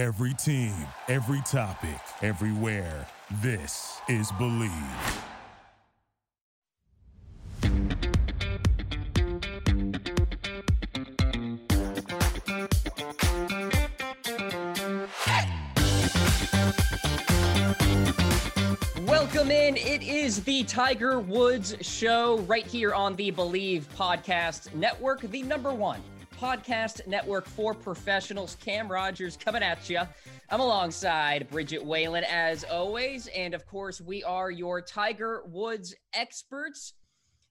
Every team, every topic, everywhere. This is Believe. Welcome in. It is the Tiger Woods Show right here on the Believe Podcast Network, the number one podcast network for professionals. Cam Rogers coming at you. I'm alongside Bridget Whalen as always. And of course, we are your Tiger Woods experts.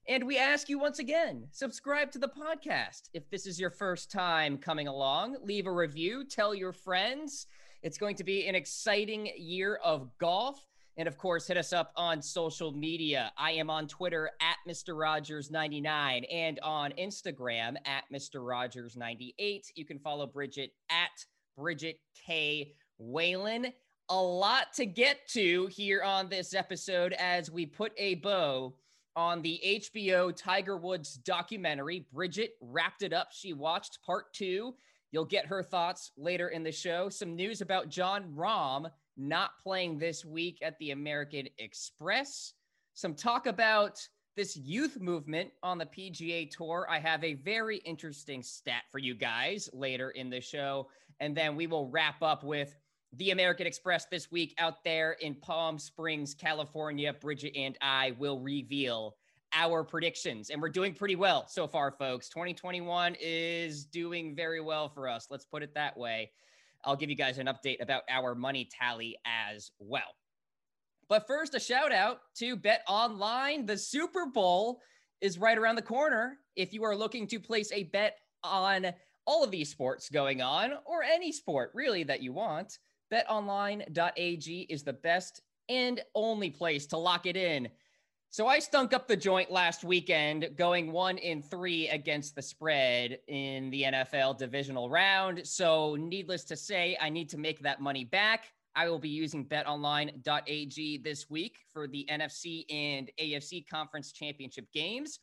And we ask you once again subscribe to the podcast. If this is your first time coming along, leave a review, tell your friends. It's going to be an exciting year of golf. And of course, hit us up on social media. I am on Twitter at Mr. Rogers99 and on Instagram at Mr. Rogers98. You can follow Bridget at Bridget K. Whalen. A lot to get to here on this episode as we put a bow on the HBO Tiger Woods documentary. Bridget wrapped it up. She watched part two. You'll get her thoughts later in the show. Some news about Jon Rahm not playing this week at the American Express. Some talk about this youth movement on the PGA Tour. I have a very interesting stat for you guys later in the show. And then we will wrap up with the American Express this week out there in Palm Springs, California. Bridget and I will reveal our predictions. And we're doing pretty well so far, folks. 2021 is doing very well for us. Let's put it that way. I'll give you guys an update about our money tally as well. But first, a shout out to Bet Online. The Super Bowl is right around the corner. If you are looking to place a bet on all of these sports going on, or any sport really that you want, betonline.ag is the best and only place to lock it in so I stunk up the joint last weekend, going one in three against the spread in the NFL divisional round. So, needless to say, I need to make that money back. I will be using betonline.ag this week for the NFC and AFC conference championship games.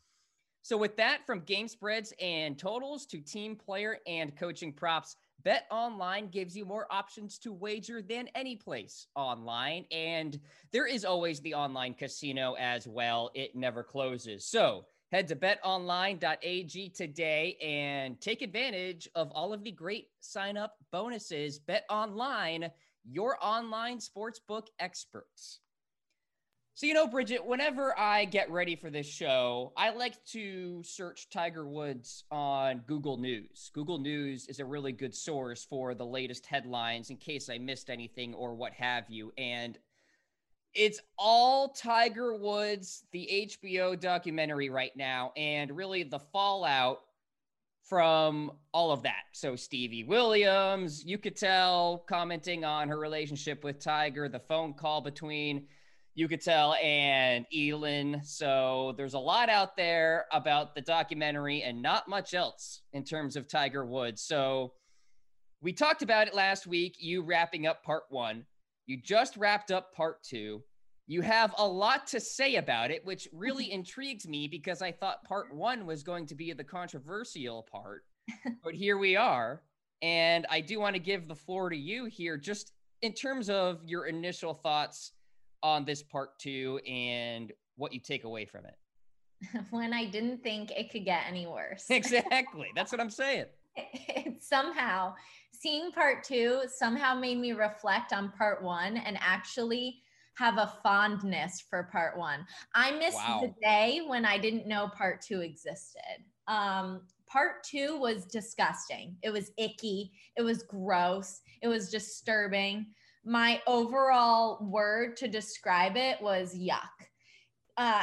So, with that, from game spreads and totals to team player and coaching props, Bet Online gives you more options to wager than any place online. And there is always the online casino as well, it never closes. So head to betonline.ag today and take advantage of all of the great sign up bonuses. Bet Online, your online sportsbook experts. So, you know, Bridget, whenever I get ready for this show, I like to search Tiger Woods on Google News. Google News is a really good source for the latest headlines in case I missed anything or what have you. And it's all Tiger Woods, the HBO documentary right now, and really the fallout from all of that. So Stevie Williams, Uchitel commenting on her relationship with Tiger, the phone call between Uchitel, and Elin. So there's a lot out there about the documentary and not much else in terms of Tiger Woods. So we talked about it last week, you wrapping up part one. You just wrapped up part two. You have a lot to say about it, which really intrigues me because I thought part one was going to be the controversial part. but here we are. And I do want to give the floor to you here, just in terms of your initial thoughts on this part two and what you take away from it. when I didn't think it could get any worse. exactly. That's what I'm saying. It, somehow, seeing part two somehow made me reflect on part one and actually have a fondness for part one. I missed wow. the day when I didn't know part two existed. Um, part two was disgusting. It was icky. It was gross. It was disturbing my overall word to describe it was yuck. Uh,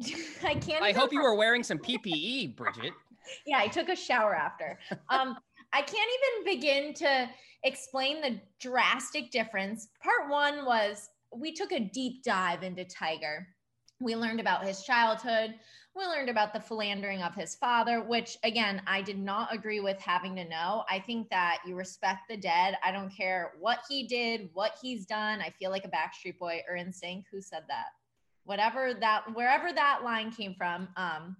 I can't. I hope you were wearing some PPE, Bridget. yeah, I took a shower after. Um, I can't even begin to explain the drastic difference. Part one was we took a deep dive into Tiger. We learned about his childhood. We learned about the philandering of his father, which again, I did not agree with having to know. I think that you respect the dead. I don't care what he did, what he's done. I feel like a Backstreet Boy or NSYNC. Who said that? Whatever that, wherever that line came from. Um,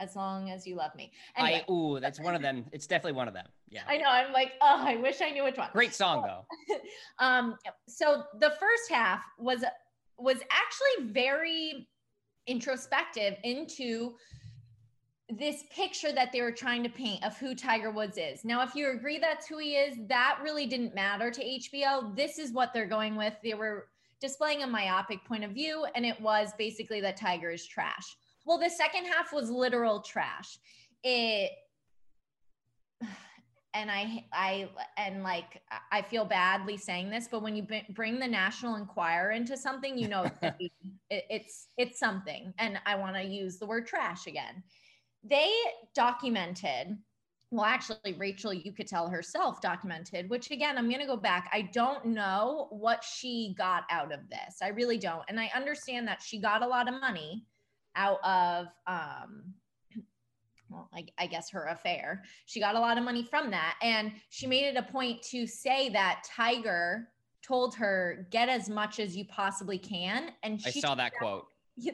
as long as you love me. Anyway. I ooh, that's one of them. It's definitely one of them. Yeah. I know. I'm like, oh, I wish I knew which one. Great song though. um, so the first half was was actually very introspective into this picture that they were trying to paint of who Tiger Woods is. Now, if you agree that's who he is, that really didn't matter to HBO. This is what they're going with. They were displaying a myopic point of view, and it was basically that Tiger is trash. Well, the second half was literal trash. It and I I and like I feel badly saying this, but when you bring the National Enquirer into something, you know it, it's it's something. And I want to use the word trash again. They documented well actually rachel uchitel herself documented which again i'm going to go back i don't know what she got out of this i really don't and i understand that she got a lot of money out of um well I, I, guess her affair she got a lot of money from that and she made it a point to say that tiger told her get as much as you possibly can and i saw that quote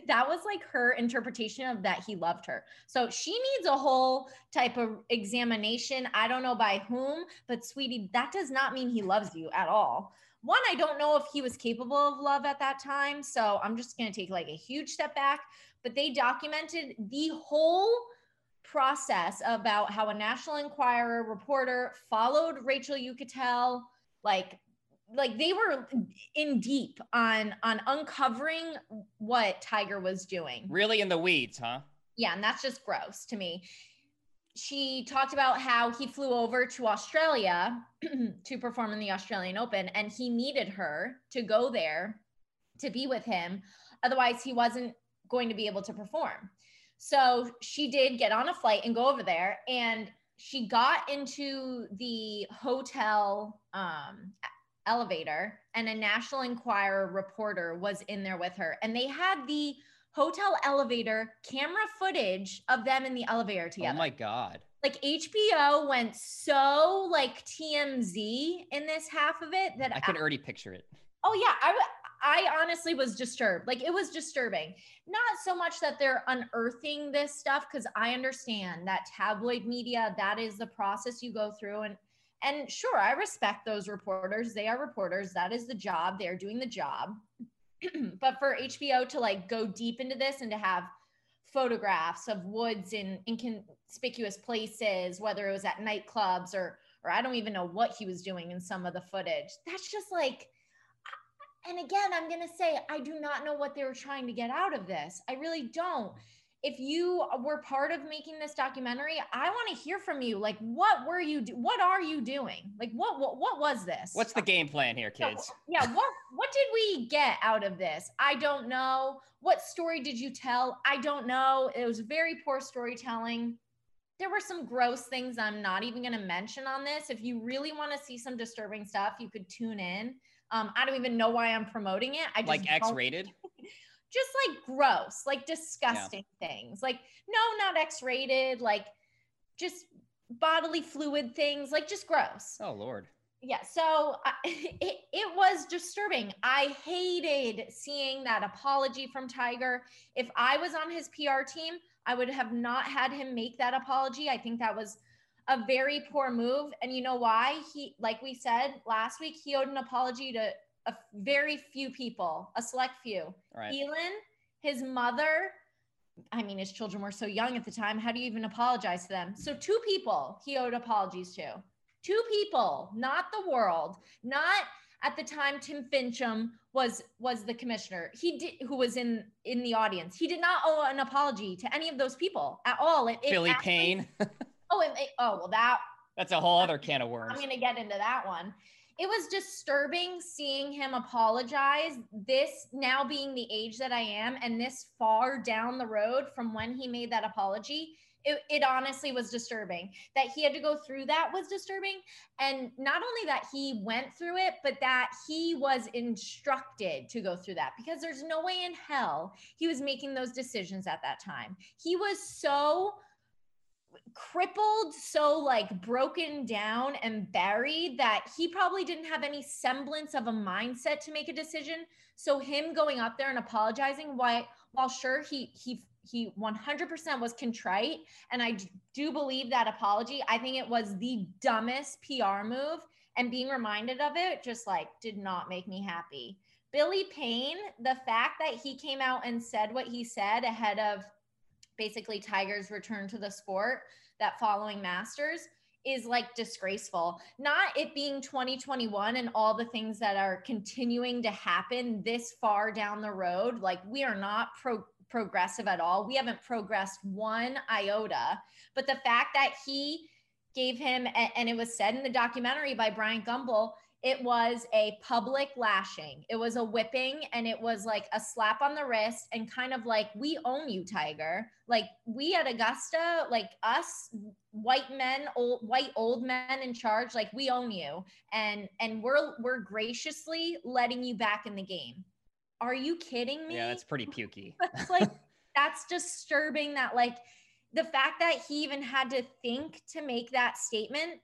that was like her interpretation of that he loved her. So she needs a whole type of examination. I don't know by whom, but sweetie, that does not mean he loves you at all. One, I don't know if he was capable of love at that time. So I'm just going to take like a huge step back. But they documented the whole process about how a National Enquirer reporter followed Rachel Uchitel, like like they were in deep on on uncovering what Tiger was doing. Really in the weeds, huh? Yeah, and that's just gross to me. She talked about how he flew over to Australia to perform in the Australian Open and he needed her to go there to be with him. Otherwise, he wasn't going to be able to perform. So she did get on a flight and go over there and she got into the hotel um, elevator and a National Enquirer reporter was in there with her. And they had the hotel elevator camera footage of them in the elevator together. Oh my God. Like HBO went so like TMZ in this half of it that I can already picture it. Oh yeah, I I honestly was disturbed. Like it was disturbing. Not so much that they're unearthing this stuff cuz I understand that tabloid media that is the process you go through and and sure, I respect those reporters. They are reporters. That is the job. They are doing the job. but for HBO to like go deep into this and to have photographs of woods in inconspicuous places, whether it was at nightclubs or or I don't even know what he was doing in some of the footage. That's just like and again, I'm going to say I do not know what they were trying to get out of this. I really don't if you were part of making this documentary, I want to hear from you. Like, what were you? Do- what are you doing? Like, what what what was this? What's the game plan here, kids? Yeah, yeah what what did we get out of this? I don't know. What story did you tell? I don't know. It was very poor storytelling. There were some gross things I'm not even going to mention on this. If you really want to see some disturbing stuff, you could tune in. Um, I don't even know why I'm promoting it. I just like X-rated. just like gross, like disgusting yeah. things. Like, no, not X rated, like just bodily fluid things, like just gross. Oh, Lord. Yeah. So uh, it, it was disturbing. I hated seeing that apology from Tiger. If I was on his PR team, I would have not had him make that apology. I think that was a very poor move. And you know why? He, like we said last week, he owed an apology to a very few people, a select few. Right. Elin, his mother, I mean, his children were so young at the time. How do you even apologize to them? So, two people he owed apologies to. Two people, not the world, not at the time Tim Finchem was was the commissioner. He did who was in in the audience. He did not owe an apology to any of those people at all. It, Billy actually, Payne. oh, it, oh well, that that's a whole other can of worms. I'm going to get into that one. It was disturbing seeing him apologize this now being the age that i am and this far down the road from when he made that apology it, it, honestly was disturbing. That he had to go through that was disturbing. And not only that he went through it but that he was instructed to go through that because there's no way in hell he was making those decisions at that time. He was so crippled, so like broken down and buried that he probably didn't have any semblance of a mindset to make a decision. So him going up there and apologizing, why while sure he he he 100% was contrite and i do believe that apology i think it was the dumbest pr move and being reminded of it just like did not make me happy billy payne the fact that he came out and said what he said ahead of basically tiger's return to the sport that following masters is like disgraceful. Not it being 2021 and all the things that are continuing to happen this far down the road. Like we are not pro- progressive at all. We haven't progressed one iota. But the fact that he gave him, and it was said in the documentary by Bryant Gumbel, it was a public lashing. It was a whipping and it was like a slap on the wrist and kind of like, we own you, Tiger. Like we at Augusta, like us white men, old white old men in charge, like we own you. And and we're we're graciously letting you back in the game. Are you kidding me? Yeah, that's pretty pukey. that's like that's disturbing that like the fact that he even had to think to make that statement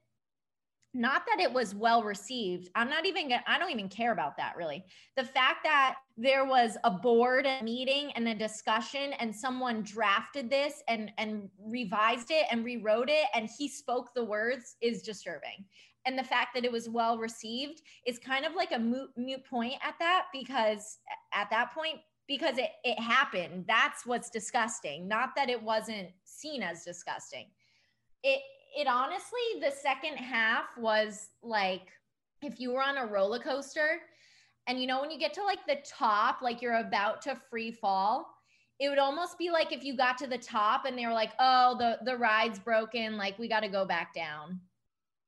not that it was well received i'm not even gonna, i don't even care about that really. The fact that there was a board a meeting and a discussion and someone drafted this and and revised it and rewrote it and he spoke the words is disturbing. And the fact that it was well received is kind of like a moot, moot point at that because at that point because it, it happened. That's what's disgusting not that it wasn't seen as disgusting. It it honestly the second half was like if you were on a roller coaster and you know when you get to like the top like you're about to free fall it would almost be like if you got to the top and they were like oh the the ride's broken like we got to go back down.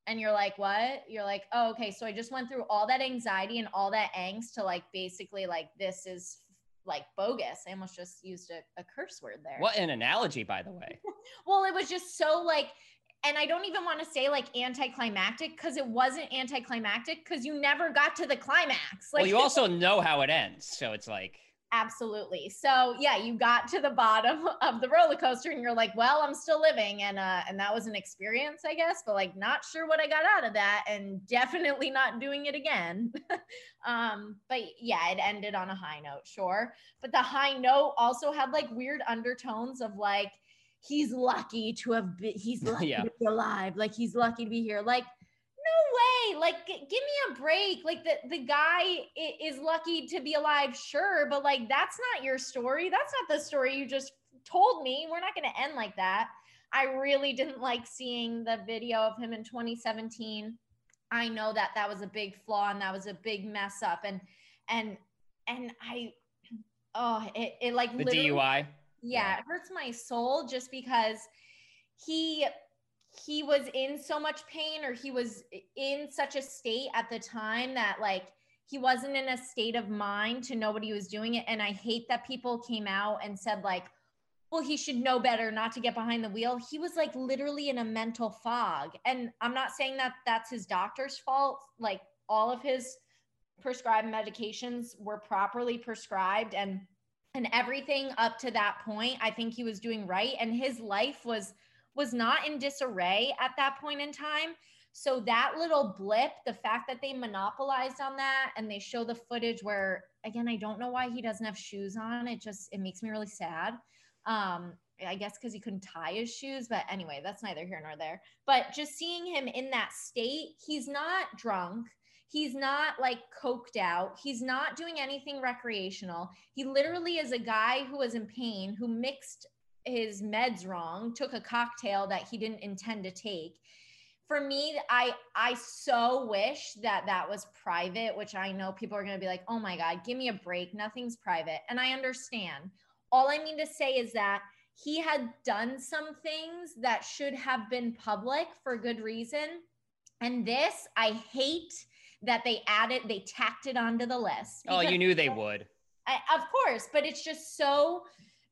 And you're like what? You're like oh okay so i just went through all that anxiety and all that angst to like basically like this is like bogus. I almost just used a, a curse word there. What an analogy by the way. Well it was just so like and I don't even want to say like anticlimactic because it wasn't anticlimactic because you never got to the climax. Like, well, you also know how it ends, so it's like absolutely. So yeah, you got to the bottom of the roller coaster, and you're like, well, I'm still living, and uh, and that was an experience, I guess, but like not sure what I got out of that, and definitely not doing it again. um, but yeah, it ended on a high note, sure, but the high note also had like weird undertones of like he's lucky to have been he's lucky yeah. to be alive. Like he's lucky to be here. Like no way. Like g- give me a break. Like the the guy is lucky to be alive sure but like that's not your story. That's not the story you just told me. We're not going to end like that. I really didn't like seeing the video of him in 2017 i know that that was a big flaw and that was a big mess up. And and and i oh it, it like the dui yeah, it hurts my soul just because he he was in so much pain or he was in such a state at the time that like he wasn't in a state of mind to know what he was doing it. And i hate that people came out and said like well he should know better not to get behind the wheel. He was like literally in a mental fog. And i'm not saying that that's his doctor's fault. Like all of his prescribed medications were properly prescribed and and everything up to that point i think he was doing right and his life was was not in disarray at that point in time. So that little blip the fact that they monopolized on that and they show the footage where again i don't know why he doesn't have shoes on. It just it makes me really sad. Um i guess because he couldn't tie his shoes but anyway that's neither here nor there. But just seeing him in that state he's not drunk He's not like coked out. He's not doing anything recreational. He literally is a guy who was in pain, who mixed his meds wrong, took a cocktail that he didn't intend to take. For me, I I so wish that that was private, which I know people are going to be like, "Oh my god, give me a break. Nothing's private." And I understand. All I mean to say is that he had done some things that should have been public for good reason. And this, I hate that they added, they tacked it onto the list. Oh, you knew they would. I, of course, but it's just so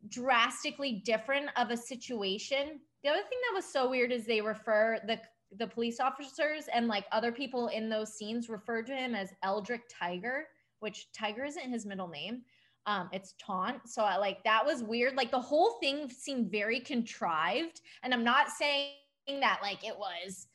drastically different of a situation. The other thing that was so weird is they refer the the police officers and like other people in those scenes referred to him as Eldrick Tiger, which Tiger isn't his middle name. Um, it's Tont. So I, like that was weird. Like the whole thing seemed very contrived. And I'm not saying that like it was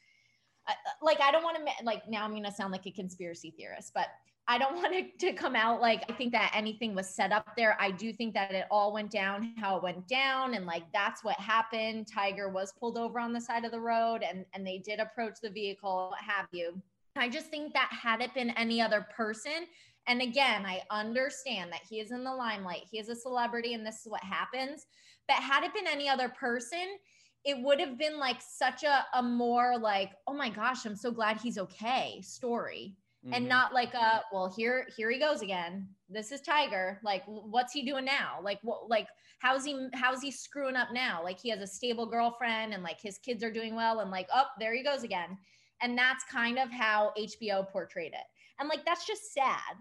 Uh, like I don't want to like now I'm gonna sound like a conspiracy theorist, but I don't want it to come out like I think that anything was set up there. I do think that it all went down how it went down, and like that's what happened. Tiger was pulled over on the side of the road, and and they did approach the vehicle, what have you. I just think that had it been any other person, and again, I understand that he is in the limelight, he is a celebrity, and this is what happens. But had it been any other person, it would have been like such a, a more like, oh my gosh, I'm so glad he's okay story. Mm-hmm. And not like a well here here he goes again. This is Tiger. Like what's he doing now? Like what like how's he how's he screwing up now? Like he has a stable girlfriend and like his kids are doing well and like oh there he goes again. And that's kind of how HBO portrayed it. And like that's just sad.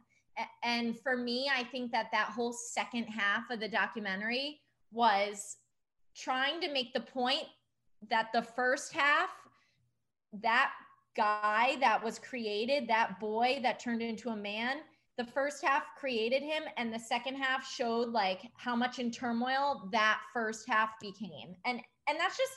And for me, I think that that whole second half of the documentary was trying to make the point that the first half, that guy that was created, that boy that turned into a man, the first half created him and the second half showed like how much in turmoil that first half became. And and that's just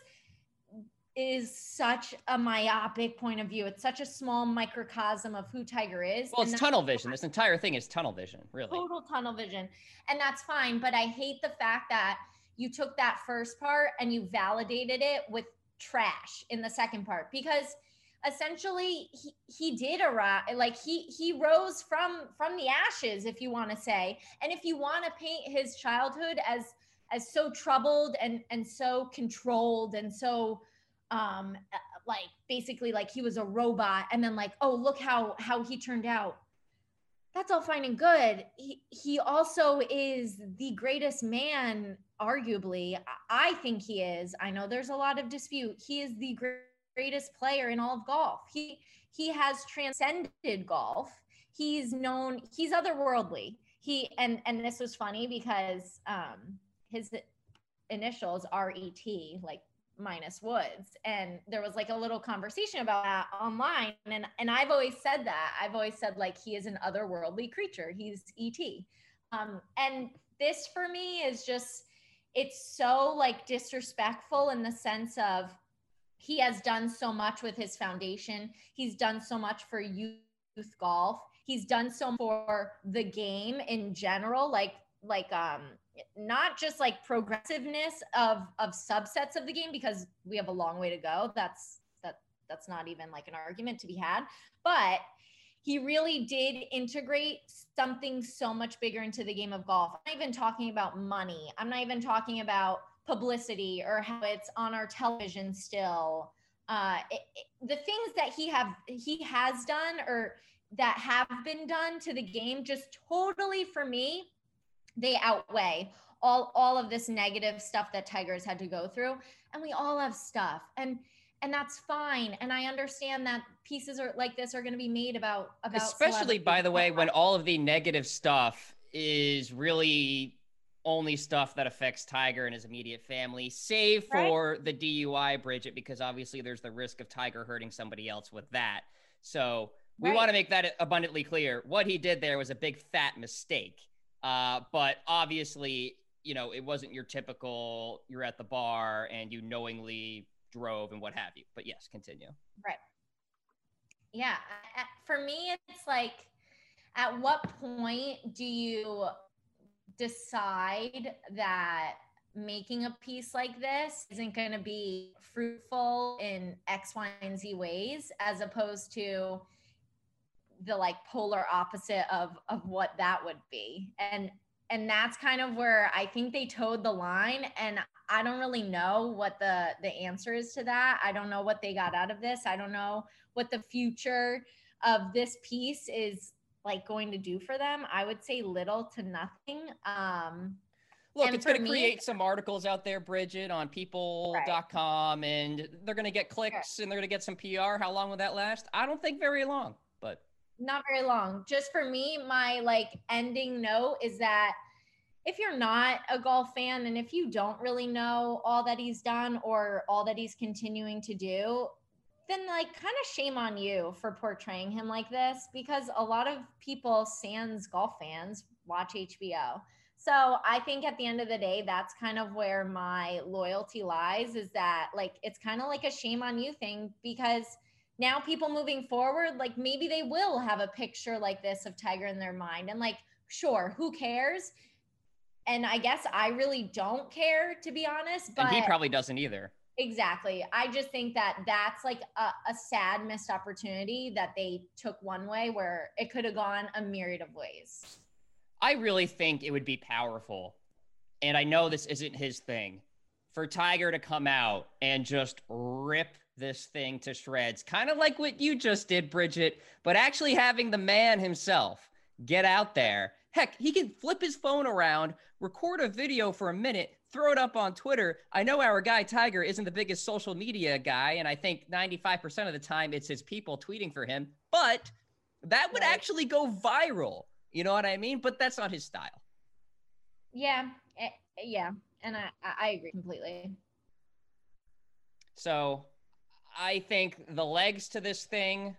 is such a myopic point of view. It's such a small microcosm of who Tiger is. Well, it's tunnel vision. This entire thing is tunnel vision, really. Total tunnel vision. And that's fine. But I hate the fact that you took that first part and you validated it with trash in the second part because essentially he, he did arrive like he he rose from from the ashes if you want to say and if you want to paint his childhood as as so troubled and and so controlled and so um like basically like he was a robot and then like oh look how how he turned out that's all fine and good. He, he also is the greatest man, arguably. I think he is. I know there's a lot of dispute. He is the greatest player in all of golf. He he has transcended golf. He's known. He's otherworldly. He and and this was funny because um his initials are ET, like minus Woods. And there was like a little conversation about that online. And and I've always said that. I've always said like he is an otherworldly creature. He's ET. Um, and this for me is just it's so like disrespectful in the sense of he has done so much with his foundation. He's done so much for youth golf. He's done so for the game in general, like like um not just like progressiveness of of subsets of the game because we have a long way to go that's that that's not even like an argument to be had but he really did integrate something so much bigger into the game of golf. I'm not even talking about money. I'm not even talking about publicity or how it's on our television still. Uh it, it, the things that he have he has done or that have been done to the game just totally for me they outweigh all all of this negative stuff that tigers had to go through. And we all have stuff. And and that's fine and i understand that pieces are like this are going to be made about about especially by the way when all of the negative stuff is really only stuff that affects tiger and his immediate family save for right? the dui bridget because obviously there's the risk of tiger hurting somebody else with that so we right. want to make that abundantly clear what he did there was a big fat mistake uh, but obviously, you know, it wasn't your typical you're at the bar and you knowingly drove and what have you. But yes, continue. Right. Yeah. For me, it's like, at what point do you decide that making a piece like this isn't going to be fruitful in X, Y, and Z ways, as opposed to the like polar opposite of of what that would be and and that's kind of where i think they toed the line and i don't really know what the the answer is to that i don't know what they got out of this i don't know what the future of this piece is like going to do for them i would say little to nothing um Look, it's going to create some articles out there, Bridget, on people.com, right. and they're going to get clicks sure. and they're going to get some PR. How long will that last? I don't think very long, not very long. Just for me, my like ending note is that if you're not a golf fan and if you don't really know all that he's done or all that he's continuing to do, then like kind of shame on you for portraying him like this because a lot of people, sans golf fans, watch HBO. So I think at the end of the day, that's kind of where my loyalty lies is that like it's kind of like a shame on you thing because now people moving forward, like maybe they will have a picture like this of Tiger in their mind. And like, sure, who cares? And I guess I really don't care to be honest. But and he probably doesn't either. Exactly. I just think that that's like a, a, sad missed opportunity that they took one way where it could have gone a myriad of ways. I really think it would be powerful. And I know this isn't his thing for Tiger to come out and just rip this thing to shreds, kind of like what you just did, Bridget, but actually having the man himself get out there. Heck, he can flip his phone around, record a video for a minute, throw it up on Twitter. I know our guy Tiger isn't the biggest social media guy, and I think 95% of the time it's his people tweeting for him, but that would right. actually go viral. You know what I mean? But that's not his style. Yeah. Eh, yeah. And I, I agree completely. So I think the legs to this thing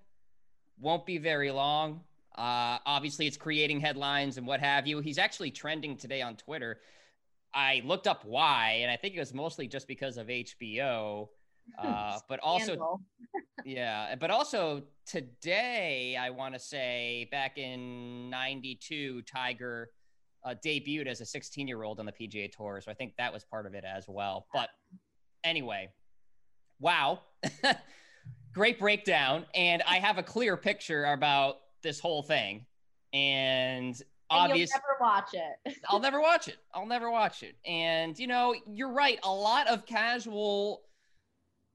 won't be very long. Uh, obviously, it's creating headlines and what have you. He's actually trending today on Twitter. I looked up why, and I think it was mostly just because of HBO. Uh, but also, yeah, but also today, I want to say back in '92, Tiger uh, debuted as a 16 year old on the PGA Tour. So I think that was part of it as well. But anyway, wow. Great breakdown. And I have a clear picture about this whole thing. And obviously, But you'll never watch it. I'll never watch it. I'll never watch it. And, you know, you're right. A lot of casual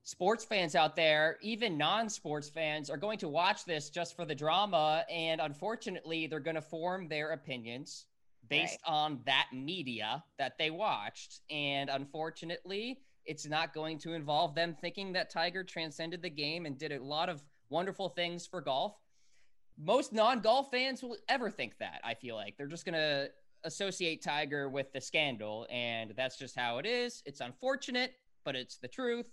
sports fans out there, even non sports fans, are going to watch this just for the drama. And unfortunately, they're going to form their opinions based right. on that media that they watched. And unfortunately, it's not going to involve them thinking that Tiger transcended the game and did a lot of wonderful things for golf. Most non golf fans will ever think that, I feel like. They're just going to associate Tiger with the scandal. And that's just how it is. It's unfortunate, but it's the truth.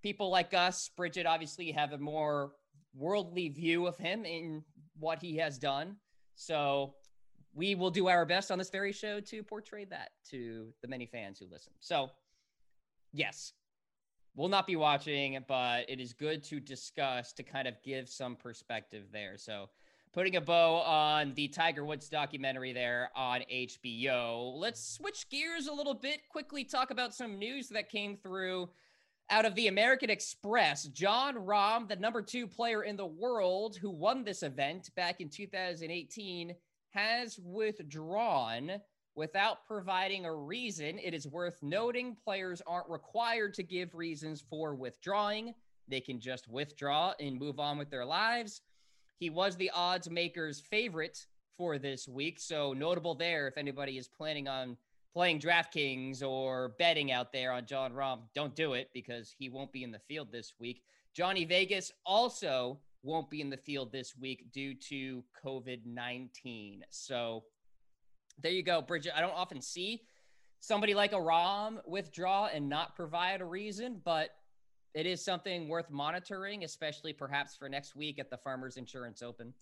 People like us, Bridget, obviously have a more worldly view of him in what he has done. So we will do our best on this very show to portray that to the many fans who listen. So, yes, we'll not be watching, but it is good to discuss to kind of give some perspective there. So, putting a bow on the Tiger Woods documentary there on HBO. Let's switch gears a little bit, quickly talk about some news that came through out of the American Express. Jon Rahm, the number two player in the world who won this event back in 2018, has withdrawn without providing a reason. It is worth noting players aren't required to give reasons for withdrawing. They can just withdraw and move on with their lives. He was the odds makers' favorite for this week. So, notable there if anybody is planning on playing DraftKings or betting out there on Jon Rahm, don't do it because he won't be in the field this week. Johnny Vegas also won't be in the field this week due to COVID 19. So there you go, Bridget. I don't often see somebody like a Rahm withdraw and not provide a reason, but it is something worth monitoring, especially perhaps for next week at the Farmers Insurance Open.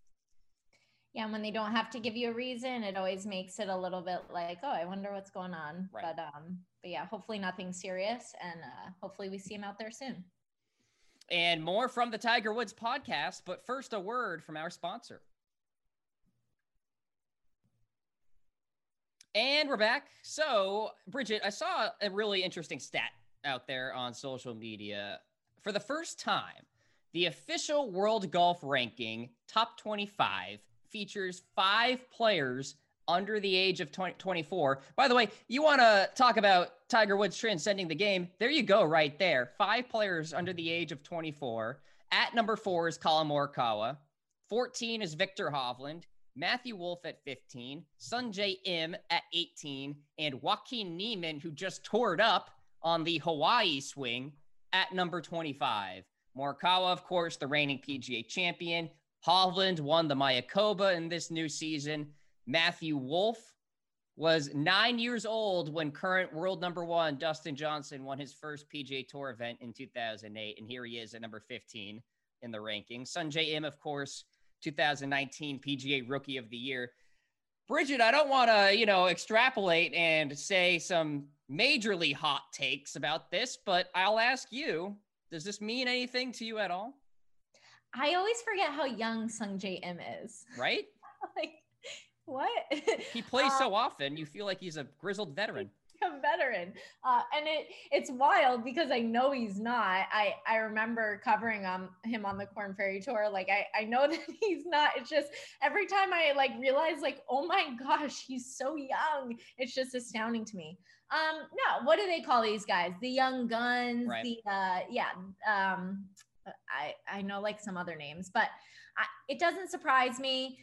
Yeah, and when they don't have to give you a reason, it always makes it a little bit like, oh, I wonder what's going on. Right. But um, but yeah, hopefully nothing serious, and uh, hopefully we see him out there soon and more from the Tiger Woods podcast. But first, a word from our sponsor. And we're back. So, Bridget, I saw a really interesting stat out there on social media. For the first time, the official world golf ranking top 25 features five players under the age of 20, 24. By the way, you want to talk about Tiger Woods transcending the game? There you go, right there. Five players under the age of 24. At number four is Collin Morikawa. 14 is Viktor Hovland. Matthew Wolff at 15, Sungjae Im at 18, and Joaquin Niemann, who just tore up on the Hawaii swing, at number 25. Morikawa, of course, the reigning PGA champion. Hovland won the Mayakoba in this new season. Matthew Wolff was nine years old when current world number one Dustin Johnson won his first PGA Tour event in 2008, and here he is at number 15 in the rankings. Sungjae Im, of course, 2019 PGA Rookie of the Year. Bridget, I don't want to, you know, extrapolate and say some majorly hot takes about this, but I'll ask you: Does this mean anything to you at all? I always forget how young Sungjae Im is. Right? like what? He plays uh, so often, you feel like he's a grizzled veteran. A veteran, uh, and it it's wild because I know he's not. I I remember covering um him on the Corn Ferry tour. Like I I know that he's not. It's just every time I like realize like oh my gosh he's so young. It's just astounding to me. Um no, what do they call these guys? The young guns. Right. The uh yeah um I I know like some other names, but I, it doesn't surprise me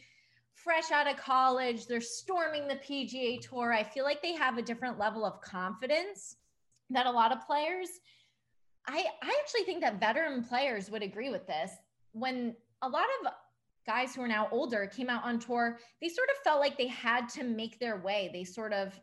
fresh out of college, they're storming the PGA Tour. I feel like they have a different level of confidence that a lot of players. I I actually think that veteran players would agree with this. When a lot of guys who are now older came out on tour, they sort of felt like they had to make their way. They sort of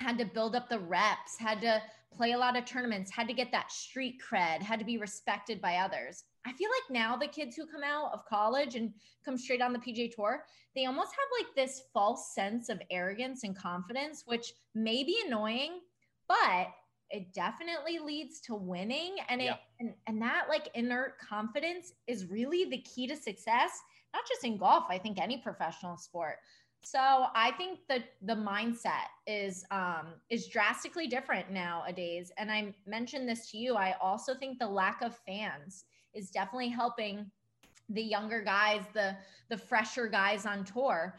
had to build up the reps, had to play a lot of tournaments, had to get that street cred, had to be respected by others. I feel like now the kids who come out of college and come straight on the PGA Tour, they almost have like this false sense of arrogance and confidence, which may be annoying, but it definitely leads to winning. And it yeah. and, and that like inner confidence is really the key to success, not just in golf, I think any professional sport. So I think that the mindset is um, is drastically different nowadays. And I mentioned this to you. I also think the lack of fans is definitely helping the younger guys, the the fresher guys on tour.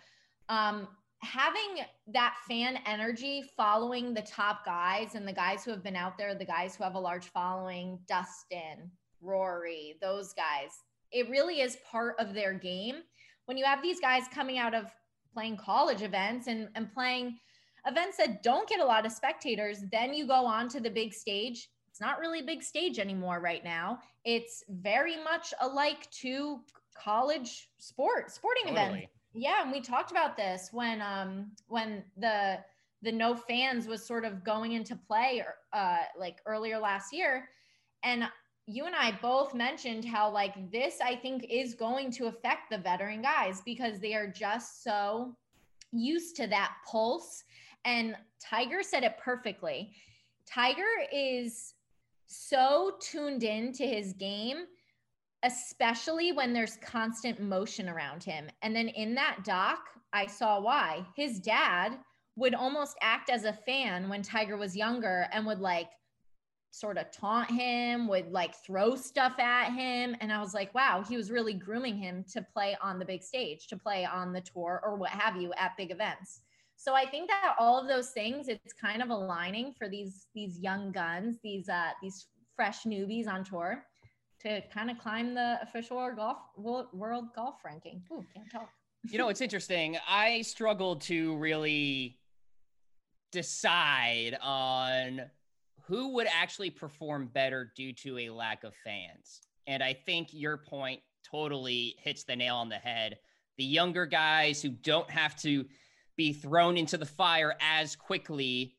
Um, having that fan energy following the top guys and the guys who have been out there, the guys who have a large following, Dustin, Rory, those guys, it really is part of their game. When you have these guys coming out of playing college events and, and playing events that don't get a lot of spectators, then you go on to the big stage it's not really a big stage anymore right now. It's very much alike to college sport, sporting totally. events. Yeah, and we talked about this when um when the the no fans was sort of going into play uh like earlier last year and you and I both mentioned how like this I think is going to affect the veteran guys because they are just so used to that pulse and Tiger said it perfectly. Tiger is so tuned in to his game, especially when there's constant motion around him. And then in that doc, I saw why. His dad would almost act as a fan when Tiger was younger and would like sort of taunt him, would like throw stuff at him. And I was like, wow, he was really grooming him to play on the big stage, to play on the tour or what have you at big events. So I think that all of those things, it's kind of aligning for these these young guns, these uh these fresh newbies on tour to kind of climb the official golf world golf ranking. Ooh, can't talk. You know, it's interesting. I struggled to really decide on who would actually perform better due to a lack of fans. And I think your point totally hits the nail on the head. The younger guys who don't have to be thrown into the fire as quickly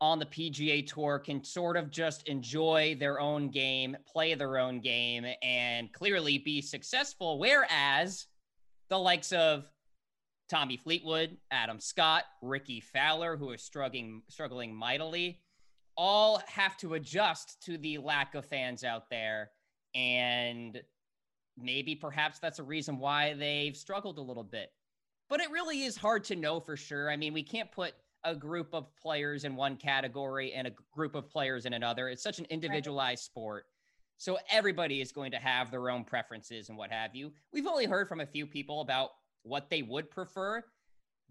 on the PGA Tour can sort of just enjoy their own game, play their own game, and clearly be successful. Whereas the likes of Tommy Fleetwood, Adam Scott, Rickie Fowler, who are struggling struggling mightily, all have to adjust to the lack of fans out there. And maybe perhaps that's a reason why they've struggled a little bit but it really is hard to know for sure. I mean, we can't put a group of players in one category and a group of players in another. It's such an individualized right. sport. So everybody is going to have their own preferences and what have you. We've only heard from a few people about what they would prefer.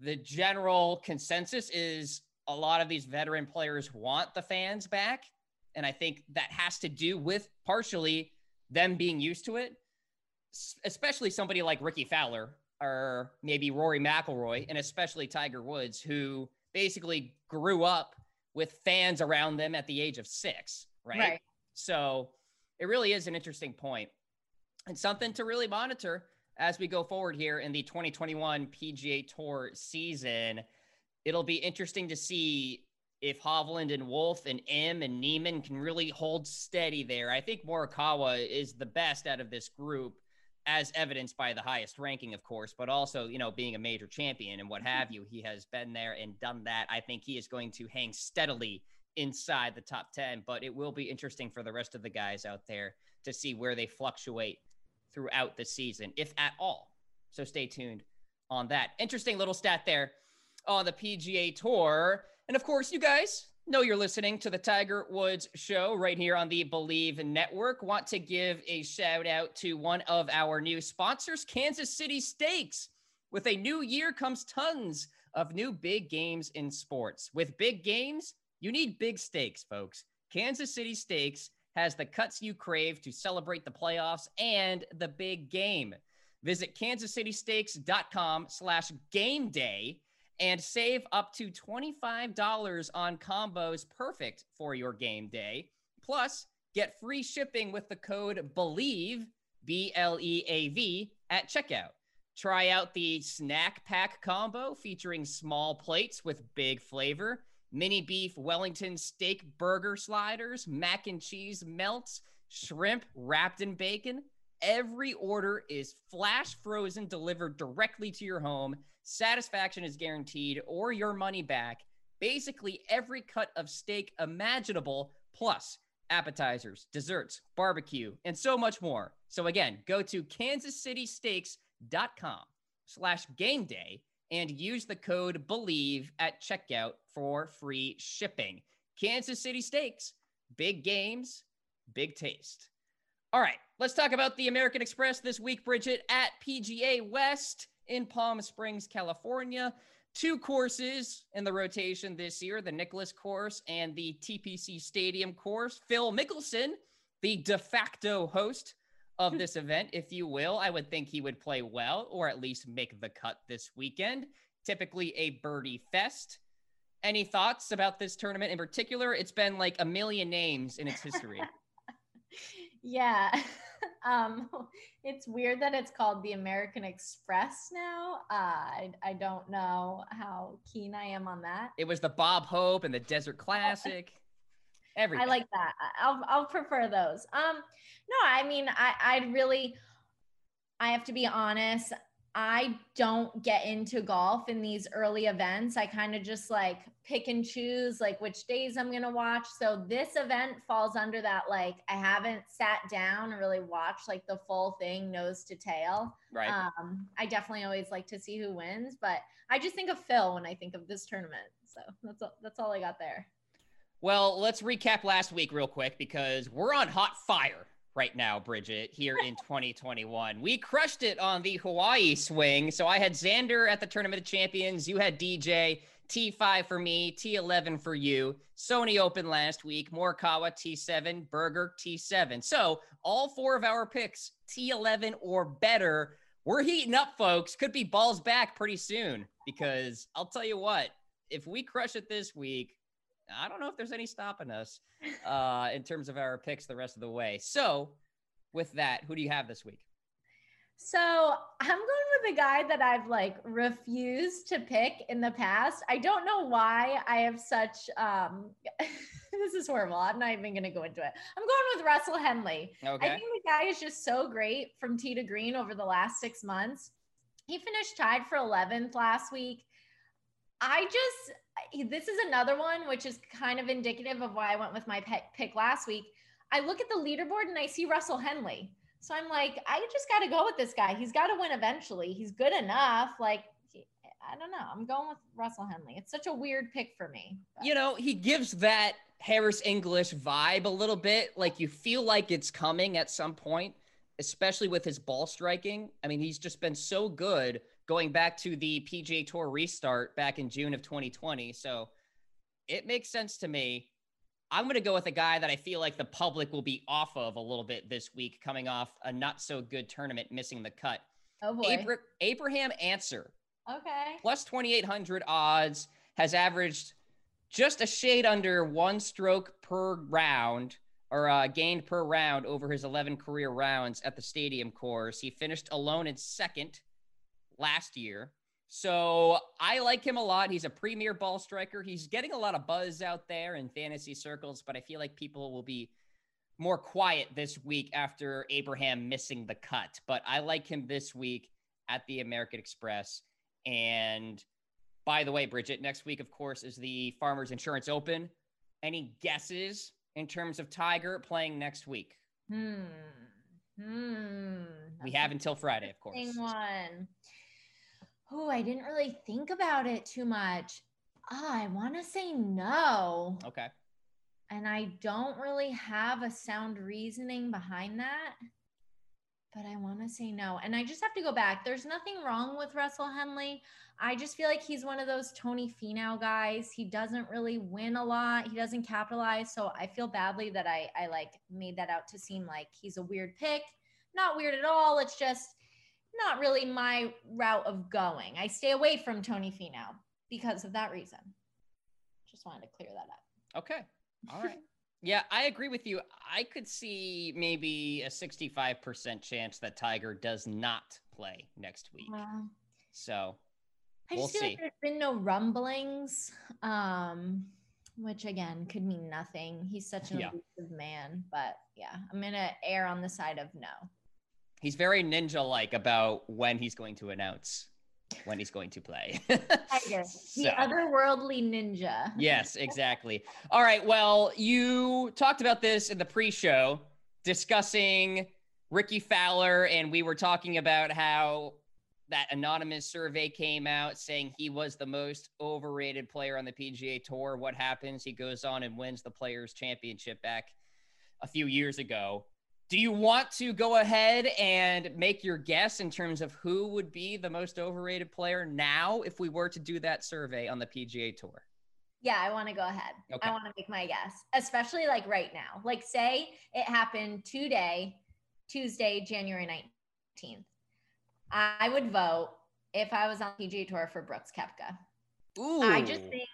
The general consensus is a lot of these veteran players want the fans back. And I think that has to do with partially them being used to it, especially somebody like Rickie Fowler, or maybe Rory McIlroy, and especially Tiger Woods, who basically grew up with fans around them at the age of six, right? right. So it really is an interesting point and something to really monitor as we go forward here in the 2021 PGA Tour season. It'll be interesting to see if Hovland and Wolff and Im and Niemann can really hold steady there. I think Morikawa is the best out of this group as evidenced by the highest ranking, of course, but also, you know, being a major champion and what mm-hmm. have you. He has been there and done that. I think he is going to hang steadily inside the top 10, but it will be interesting for the rest of the guys out there to see where they fluctuate throughout the season, if at all. So stay tuned on that. Interesting little stat there on the PGA Tour. And of course, you guys know you're listening to the Tiger Woods show right here on the Believe Network. Want to give a shout out to one of our new sponsors, Kansas City Steaks. With a new year comes tons of new big games in sports. With big games, you need big stakes, folks. Kansas City Steaks has the cuts you crave to celebrate the playoffs and the big game. Visit kansascitysteaks.com slash game day and save up to $25 on combos perfect for your game day. Plus, get free shipping with the code BLEAV, B L E A V, at checkout. Try out the snack pack combo featuring small plates with big flavor, mini beef Wellington steak burger sliders, mac and cheese melts, shrimp wrapped in bacon. Every order is flash frozen, delivered directly to your home satisfaction is guaranteed or your money back. Basically, every cut of steak imaginable, plus appetizers, desserts, barbecue, and so much more. So again, go to kansascitysteaks.com slash game day and use the code BLEAV at checkout for free shipping. Kansas City Steaks, big games, big taste. All right, let's talk about the American Express this week, Bridget, at PGA West in Palm Springs, California. Two courses in the rotation this year the Nicklaus course and the TPC Stadium course. Phil Mickelson, the de facto host of hmm. this event, if you will, I would think he would play well or at least make the cut this weekend. Typically a birdie fest. Any thoughts about this tournament in particular? It's been like a million names in its history. yeah. um, it's weird that it's called the American Express now. Uh, I, I don't know how keen I am on that. It was the Bob Hope and the Desert Classic. Everything. I like that. I'll I'll prefer those. Um, no, I mean I I'd really I have to be honest. I don't get into golf in these early events. I kind of just like pick and choose like which days I'm going to watch. So this event falls under that like I haven't sat down and really watched like the full thing nose to tail. Right. Um I definitely always like to see who wins, but I just think of Phil when I think of this tournament. So that's all, that's all I got there. Well, let's recap last week real quick because we're on hot fire right now, Bridget, here in 2021. We crushed it on the Hawaii swing. So I had Xander at the Tournament of Champions. You had DJ. T5 for me, T11 for you. Sony Open last week, Morikawa T7, Berger T7. So all four of our picks, T11 or better. We're heating up, folks. Could be balls back pretty soon because I'll tell you what, if we crush it this week, I don't know if there's any stopping us uh, in terms of our picks the rest of the way. So, with that, who do you have this week? So I'm going with a guy that I've like refused to pick in the past. I don't know why I have such um this is horrible. I'm not even gonna go into it. I'm going with Russell Henley. Okay. I think the guy is just so great from tee to green over the last six months. He finished tied for 11th last week. I just this is another one which is kind of indicative of why I went with my pick last week. I look at the leaderboard and I see Russell Henley. So I'm like, I just got to go with this guy. He's got to win eventually. He's good enough. Like, I don't know. I'm going with Russell Henley. It's such a weird pick for me. But. You know, he gives that Harris English vibe a little bit. Like you feel like it's coming at some point, especially with his ball striking. I mean, he's just been so good going back to the PGA Tour restart back in June of 2020. So it makes sense to me. I'm going to go with a guy that I feel like the public will be off of a little bit this week, coming off a not so good tournament, missing the cut. Oh boy. Abra- Abraham Ancer. Okay. Plus 2,800 odds, has averaged just a shade under one stroke per round or uh, gained per round over his 11 career rounds at the stadium course. He finished alone in second last year. So I like him a lot. He's a premier ball striker. He's getting a lot of buzz out there in fantasy circles, but I feel like people will be more quiet this week after Abraham missing the cut. But I like him this week at the American Express. And by the way, Bridget, next week, of course, is the Farmers Insurance Open. Any guesses in terms of Tiger playing next week? Hmm. Hmm. We have until Friday, of course. One. Oh, I didn't really think about it too much. Oh, I want to say no. Okay. And I don't really have a sound reasoning behind that, but I want to say no. And I just have to go back. There's nothing wrong with Russell Henley. I just feel like he's one of those Tony Finau guys. He doesn't really win a lot. He doesn't capitalize. So I feel badly that I I like made that out to seem like he's a weird pick. Not weird at all. It's just not really my route of going. I stay away from Tony Finau because of that reason. Just wanted to clear that up. Okay. All right. yeah, I agree with you. I could see maybe a 65% chance that Tiger does not play next week. Uh, so I we'll feel see. like there's been no rumblings, um, which again could mean nothing. He's such an yeah. elusive man, but yeah, I'm gonna err on the side of no. He's very ninja-like about when he's going to announce when he's going to play. Tiger, so. the otherworldly ninja. yes, exactly. All right. Well, you talked about this in the pre-show, discussing Rickie Fowler, and we were talking about how that anonymous survey came out saying he was the most overrated player on the PGA Tour. What happens? He goes on and wins the Players Championship back a few years ago. Do you want to go ahead and make your guess in terms of who would be the most overrated player now if we were to do that survey on the PGA Tour? Yeah, I want to go ahead. Okay. I want to make my guess, especially like right now. Like, say it happened today, Tuesday, January 19th. I would vote if I was on PGA Tour for Brooks Koepka. Ooh. I just think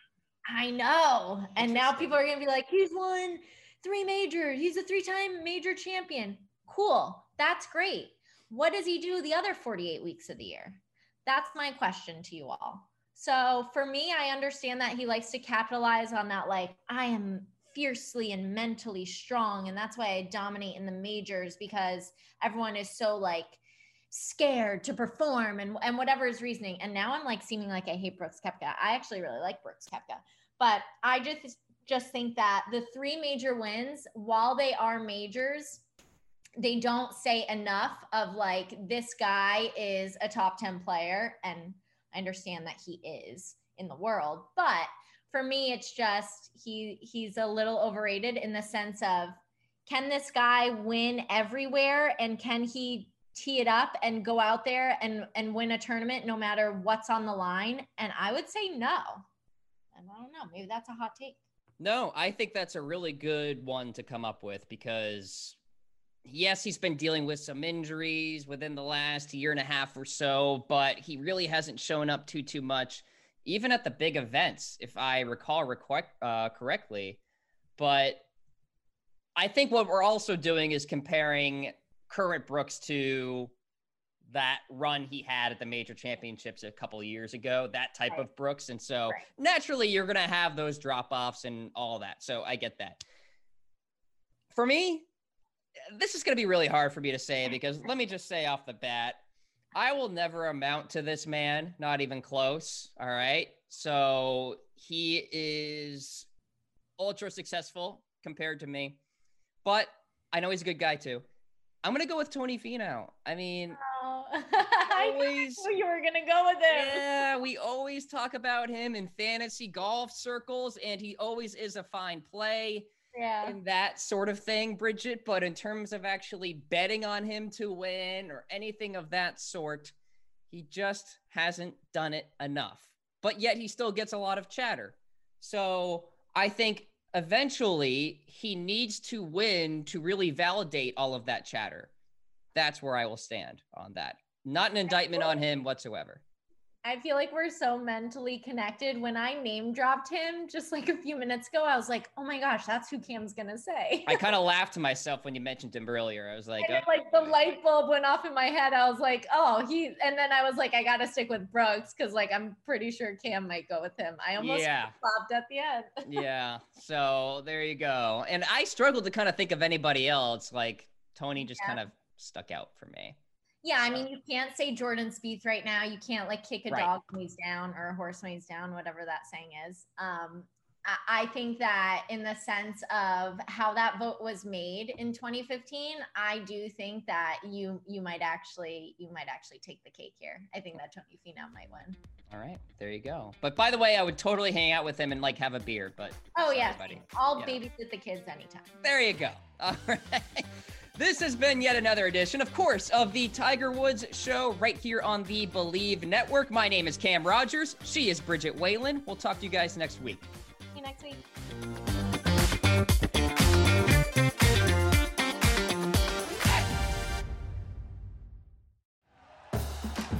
I know. And now people are gonna be like, he's won three majors. He's a three-time major champion. Cool. That's great. What does he do the other 48 weeks of the year? That's my question to you all. So for me, I understand that he likes to capitalize on that, like, I am fiercely and mentally strong. And that's why I dominate in the majors because everyone is so like scared to perform and, and whatever his reasoning. And now I'm like seeming like I hate Brooks Koepka. I actually really like Brooks Koepka. But I just just think that the three major wins, while they are majors, they don't say enough of like this guy is a top 10 player and I understand that he is in the world, but for me it's just he he's a little overrated in the sense of can this guy win everywhere and can he tee it up and go out there and and win a tournament no matter what's on the line? And I would say no. And I don't know, maybe that's a hot take. No, I think that's a really good one to come up with because yes, he's been dealing with some injuries within the last year and a half or so, but he really hasn't shown up too too much, even at the big events, if I recall requ- uh, correctly. But I think what we're also doing is comparing current Brooks to that run he had at the major championships a couple of years ago, that type right. of Brooks. And so right. naturally, you're going to have those drop offs and all that. So I get that. For me, this is going to be really hard for me to say because let me just say off the bat, I will never amount to this man, not even close. All right. So he is ultra successful compared to me, but I know he's a good guy too. I'm gonna go with Tony Finau. I mean, oh, oh. always I you were gonna go with him. Yeah, we always talk about him in fantasy golf circles, and he always is a fine play. Yeah, and that sort of thing, Bridget. But in terms of actually betting on him to win or anything of that sort, he just hasn't done it enough. But yet he still gets a lot of chatter. So I think eventually he needs to win to really validate all of that chatter. That's where I will stand on that. Not an indictment on him whatsoever. I feel like we're so mentally connected. When I name dropped him just like a few minutes ago, I was like, oh my gosh, that's who Cam's gonna say. I kind of laughed to myself when you mentioned him earlier. I was like, oh. like the light bulb went off in my head. I was like, oh, he, and then I was like, I gotta stick with Brooks because like I'm pretty sure Cam might go with him. I almost yeah. stopped at the end. yeah. So there you go. And I struggled to kind of think of anybody else. Like Tony just yeah. kind of stuck out for me. Yeah, I mean, you can't say Jordan Spieth right now. You can't like kick a right. dog when he's down or a horse when he's down, whatever that saying is. Um, I think that in the sense of how that vote was made in 2015, I do think that you you might actually you might actually take the cake here. I think that Tony Finau might win. All right, there you go. But by the way, I would totally hang out with him and like have a beer. But oh yeah, I'll yeah. babysit the kids anytime. There you go. All right. This has been yet another edition, of course, of the Tiger Woods Show right here on the Bleav Network. My name is Cam Rogers. She is Bridget Whalen. We'll talk to you guys next week. See you next week.